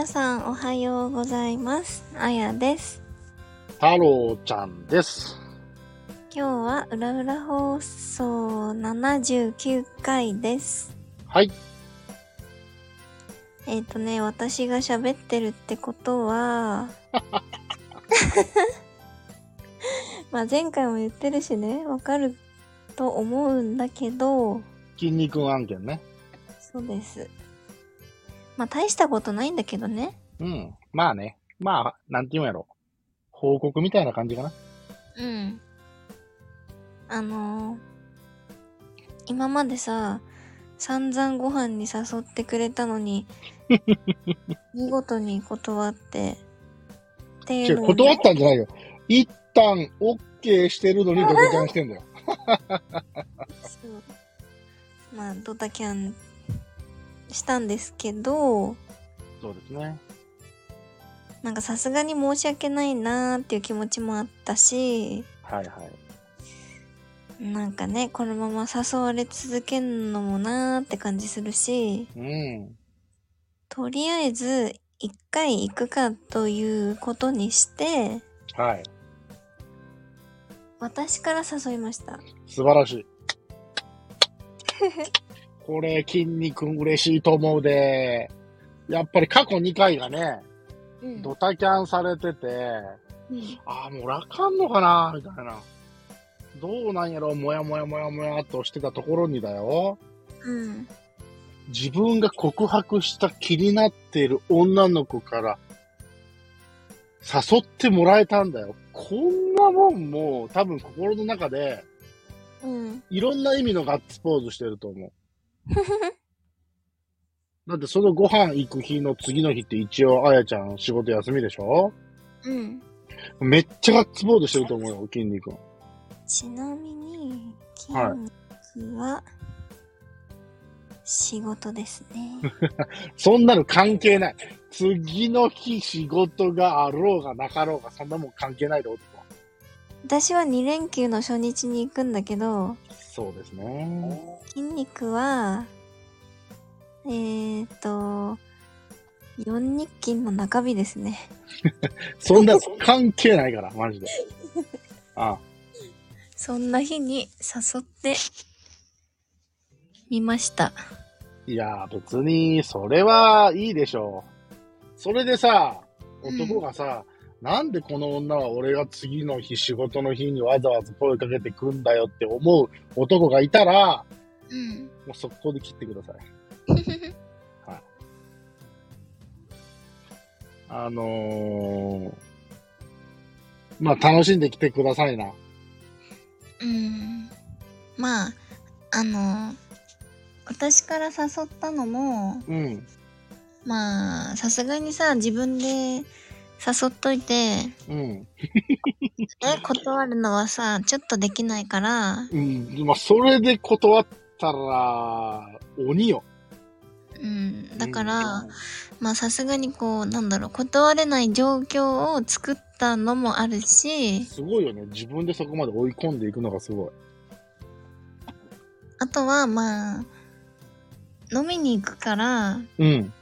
皆さんおはようございます。あやです。太郎ちゃんです。今日はうらうら放送79回です。はい。えっ、とね、私が喋ってるってことは、まあ前回も言ってるしね、わかると思うんだけど、筋肉案件ね。そうです。まあ大したことないんだけどね。うん。まあね。まあ、なんて言うんやろ。報告みたいな感じかな。うん。あのー今までさ、散々ご飯に誘ってくれたのに、見事に断って、ってい違う、うのを断ったんじゃないよ。一旦 OK してるのにドタキャンしてんだよ。そうまあ、ドタキャンしたんですけど、そうですね。なんかさすがに申し訳ないなーっていう気持ちもあったし、はいはい。なんかね、このまま誘われ続けんのもなーって感じするし、うん。とりあえず一回行くかということにして、はい。私から誘いました。素晴らしい。これ、筋肉嬉しいと思うで。やっぱり過去2回がね、うんドタキャンされてて、ああ、もう俺あかんのかな？みたいな。どうなんやろ？もやもやもやもやっとしてたところにだよ。うん。自分が告白した気になっている女の子から誘ってもらえたんだよ。こんなもんもう多分心の中でうん。いろんな意味のガッツポーズしてると思う。だってそのご飯行く日の次の日って一応あやちゃん仕事休みでしょ？うん。めっちゃガッツポーズしてると思うよ、筋肉。ちなみに、筋はい肉は、仕事ですね。そんなの関係ない。次の日仕事があろうがなかろうが、そんなもん関係ないで。私は2連休の初日に行くんだけど、そうですね。筋肉は、えーと、4日勤の中日ですね。そんな関係ないから、マジで。あそんな日に誘ってみました。いや、別に、それはいいでしょう。それでさ、男がさ、なんでこの女は俺が次の日、仕事の日にわざわざ声かけてくんだよって思う男がいたら、うん。もう速攻で切ってください。あのー、まあ、楽しんできてくださいな。うん。まあ、あの、私から誘ったのも、うん。まあ、さすがにさ、自分で誘っといて、うん。え、断るのはさ、ちょっとできないから、うん。まあ、それで断ったら、鬼よ。うん。だから、まあさすがにこう、なんだろう、断れない状況を作ったのもあるし、すごいよね。自分でそこまで追い込んでいくのがすごい。あとはまあ、飲みに行くから、うん。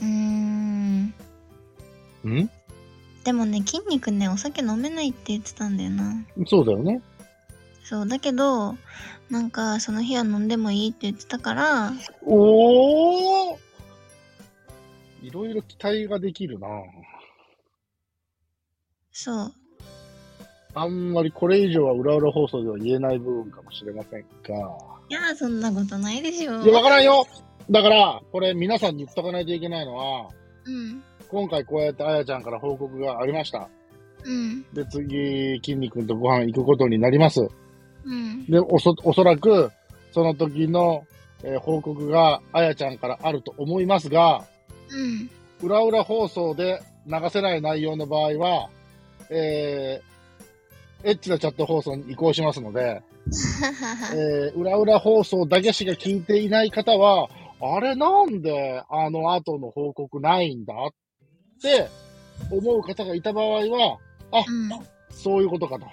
うーん、ん？でもね、筋肉ね、お酒飲めないって言ってたんだよな。そうだよね。そう、だけど、なんか、その日は飲んでもいいって言ってたから、おーいろいろ期待ができるなそう。あんまりこれ以上は裏裏放送では言えない部分かもしれませんが。いやー、そんなことないでしょ。いや、わからんよだから、これ皆さんに言っとかないといけないのは、うん。今回こうやってあやちゃんから報告がありました。うん。で、次、筋肉とご飯行くことになります。うん。で、おそ、おそらく、その時の、えー報告があやちゃんからあると思いますが、うん。裏裏放送で流せない内容の場合は、えー、エッチなチャット放送に移行しますので、えー、裏裏放送だけしか聞いていない方は、あれなんであの後の報告ないんだって思う方がいた場合は、あ、うん。そういうことかと。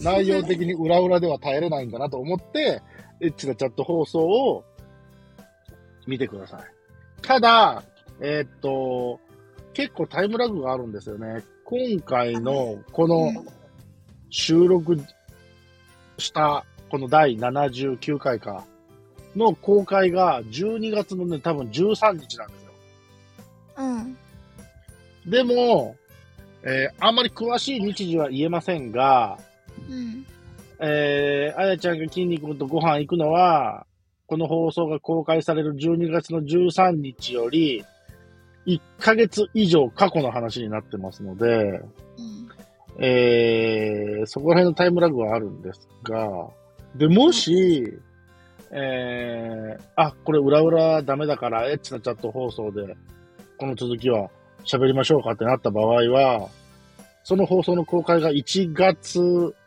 内容的に裏裏では耐えれないんだなと思って、エッチなチャット放送を見てください。ただ、えーっと、結構タイムラグがあるんですよね。今回のこの収録したこの第79回かの公開が12月のね、多分13日なんですよ。うん。でも、えーあんまり詳しい日時は言えませんが、うん。えー、あやちゃんが筋肉とご飯行くのは、この放送が公開される12月の13日より、1ヶ月以上過去の話になってますので、うん。えー、そこら辺のタイムラグはあるんですが、で、もし、えー、あ、これ裏裏ダメだから、エッチなチャット放送で、この続きは喋りましょうかってなった場合は、その放送の公開が1月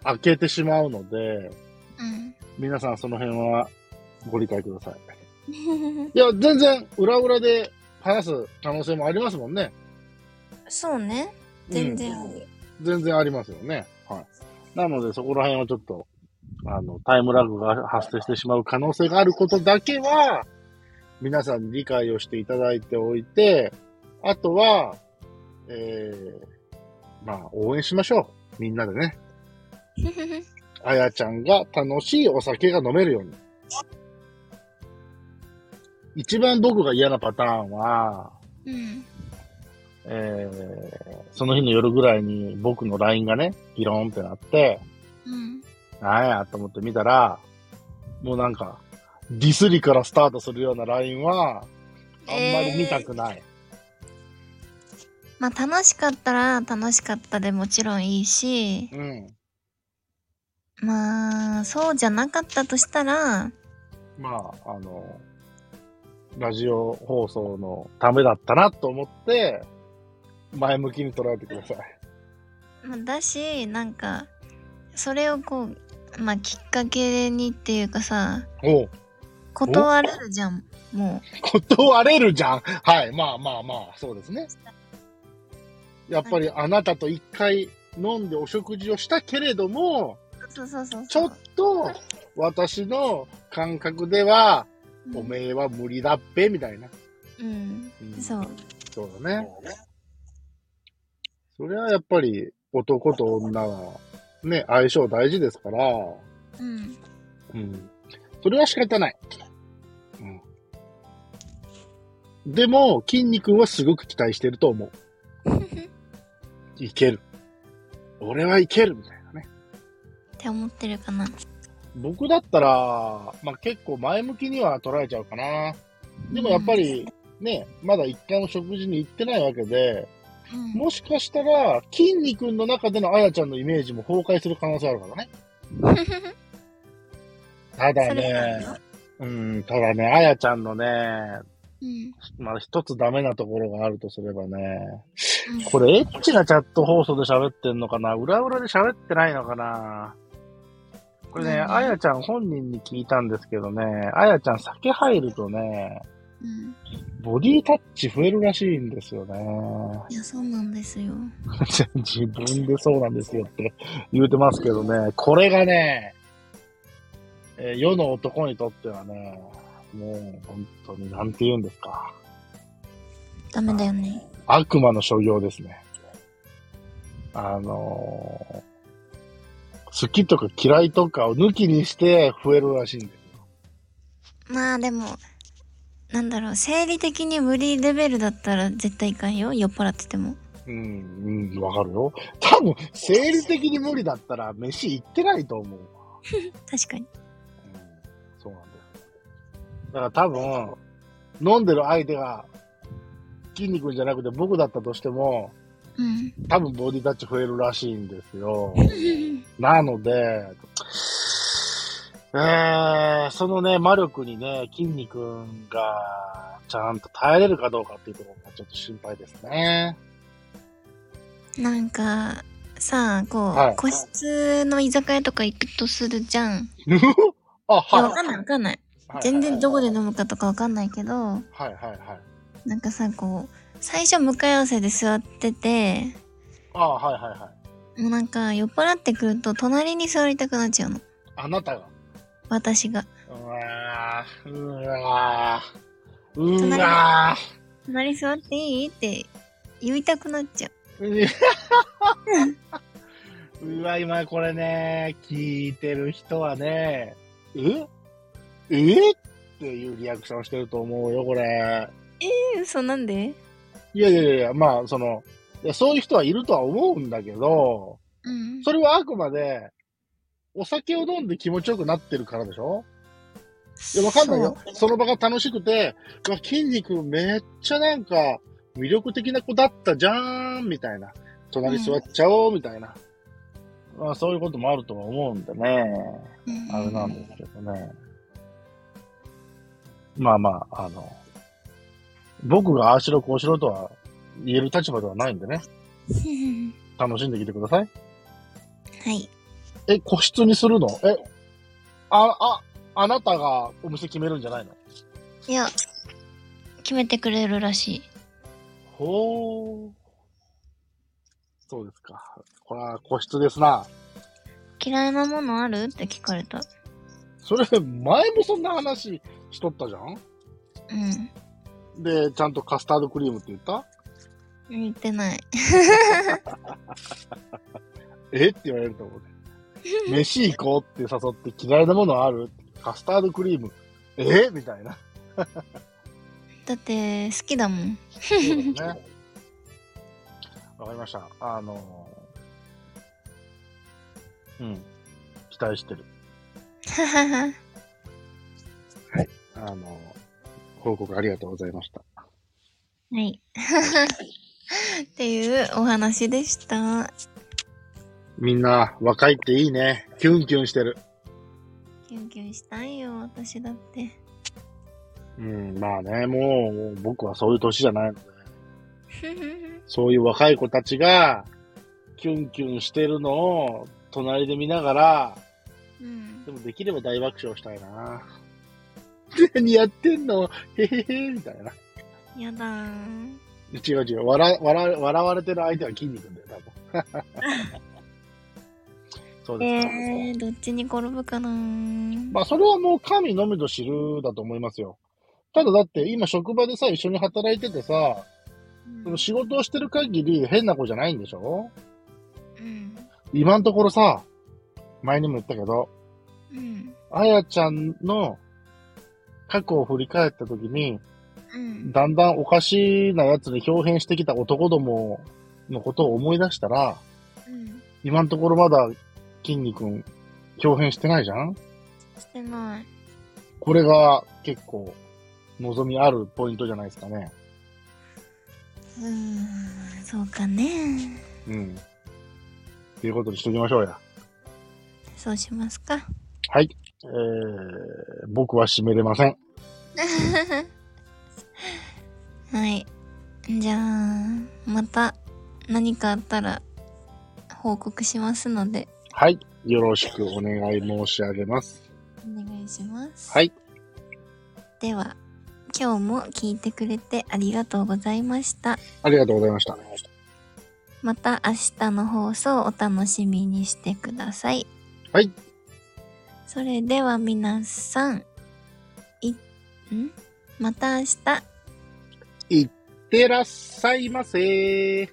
明けてしまうので、うん。皆さんその辺はご理解ください。いや、全然裏裏で話す可能性もありますもんね。そうね。全然ある。全然ありますよね。はい。なので、そこら辺はちょっと、あの、タイムラグが発生してしまう可能性があることだけは、皆さんに理解をしていただいておいて、あとは、えー、まあ、応援しましょう。みんなでね。あやちゃんが楽しいお酒が飲めるように。一番僕が嫌なパターンは、うん。えー、その日の夜ぐらいに僕の LINE がね、ピローンってなって、うん。なんやと思って見たら、もうなんか、ディスりからスタートするような LINE は、あんまり見たくない。まあ楽しかったら楽しかったでもちろんいいし、うん。まあそうじゃなかったとしたら、まあ、あの、ラジオ放送のためだったなと思って、前向きに捉えてください。まあ、だし、なんか、それをこう、まあきっかけにっていうかさ、おう断れるじゃん、も断れるじゃん。はい。まあまあまあ、そうですね。やっぱりあなたと一回飲んでお食事をしたけれども、う。そうそうそうちょっ。と私の感覚では、うんおめえは無理だっぺ、みたいな。うん。うんそう。そうだね。それはやっぱり男と女はね、相性大事ですから、うん。うん。それは仕方ない。うん。でも、筋肉はすごく期待してると思う。いける。俺はいけるみたいなね。って思ってるかな。僕だったら、まあ、結構前向きには捉えちゃうかな。でもやっぱりね、まだ一回も食事に行ってないわけで、うん、もしかしたら、筋肉の中でのあやちゃんのイメージも崩壊する可能性あるからね。ただね、うん、ただね、あやちゃんのね、うん。まあ一つダメなところがあるとすればね、うんこれエッチなチャット放送で喋ってんのかな？裏裏で喋ってないのかな？これね、何あやちゃん本人に聞いたんですけどね、あやちゃん酒入るとね、うん。ボディタッチ増えるらしいんですよね。いや、そうなんですよ。自分でそうなんですよって言うてますけどね、これがね、えー世の男にとってはね、もう本当になんて言うんですか。ダメだよね。悪魔の所業ですね。あのー好きとか嫌いとかを抜きにして増えるらしいんですよ。まあでも、なんだろう、生理的に無理レベルだったら絶対いかんよ。酔っ払ってても。うん、うん、わかるよ。多分、生理的に無理だったら飯行ってないと思うわ。確かに。うんそうなんです。だから多分、飲んでる相手が、筋肉じゃなくて僕だったとしても、うん。多分ボディタッチ増えるらしいんですよ。なので、えー、そのね、魔力にね、筋肉がちゃんと耐えれるかどうかっていうところがちょっと心配ですね。なんか、さあ、こう、はい個室の居酒屋とか行くとするじゃん。あ、はい。わかんないわかんない全然どこで飲むかとかわかんないけど、はいはいはい。なんかさ、こう、最初向かい合わせで座ってて、あはいはいはい。もうなんか酔っ払ってくると隣に座りたくなっちゃうの。あなたが？私が。うわー、うわー、うわー。隣座っていい？って言いたくなっちゃう。うわ、今これね、聞いてる人はね、え？え？っていうリアクションしてると思うよ、これ。え、嘘なんで？いやいやいやいや、まあ、その、いやそういう人はいるとは思うんだけど、うん。それはあくまで、お酒を飲んで気持ちよくなってるからでしょ？いや、わかんないよ。その場が楽しくて、うわ、筋肉めっちゃなんか、魅力的な子だったじゃーん、みたいな。隣座っちゃおう、みたいな。まあ、そういうこともあるとは思うんでね。うんあれなんですけどね。まあまあ、あの、僕がああしろこうしろとは言える立場ではないんでね。楽しんできてください。はい。え、個室にするの？え、あ、あ、あなたがお店決めるんじゃないの？いや、決めてくれるらしい。ほー。そうですか。これは個室ですな。嫌いなものある？って聞かれた。それ、前もそんな話しとったじゃん？うん。で、ちゃんとカスタードクリームって言った？言ってない。え？って言われると思うね。飯行こうって誘って嫌いなものある？カスタードクリーム。え？みたいな。だって、好きだもん。そうだね。わかりました。あのーうん。期待してる。ははは。あのー報告ありがとうございました。はい。っていうお話でした。みんな、若いっていいね。キュンキュンしてる。キュンキュンしたいよ、私だって。うん、まあね、もう、もう僕はそういう年じゃないので、そういう若い子たちが、キュンキュンしてるのを、隣で見ながら、うん。でもできれば大爆笑したいな。何やってんの？へへへ、みたいな。やだー。違う違う。笑、笑、笑われてる相手は筋肉だよ、多分。そうですか。えー、どっちに転ぶかなー。まあ、それはもう神のみぞ知るだと思いますよ。ただだって、今職場でさ、一緒に働いててさ、その仕事をしてる限り変な子じゃないんでしょ？うん。今のところさ、前にも言ったけど、うん。あやちゃんの過去を振り返った時に、うん。だんだんおかしなやつに表変してきた男どものことを思い出したら、うん。今のところまだ筋肉表変してないじゃん？してない。これが結構望みあるポイントじゃないですかね。うーん、そうかね。うん。ということにしときましょうや。そうしますか。はい。えー、僕は締めれません。はい。じゃあ、また何かあったら報告しますので、はい。よろしくお願い申し上げます。お願いします。はい。では、今日も聞いてくれてありがとうございました。ありがとうございました。また明日の放送をお楽しみにしてください。はい。それでは皆さん、い、ん？また明日。いってらっしゃいませ。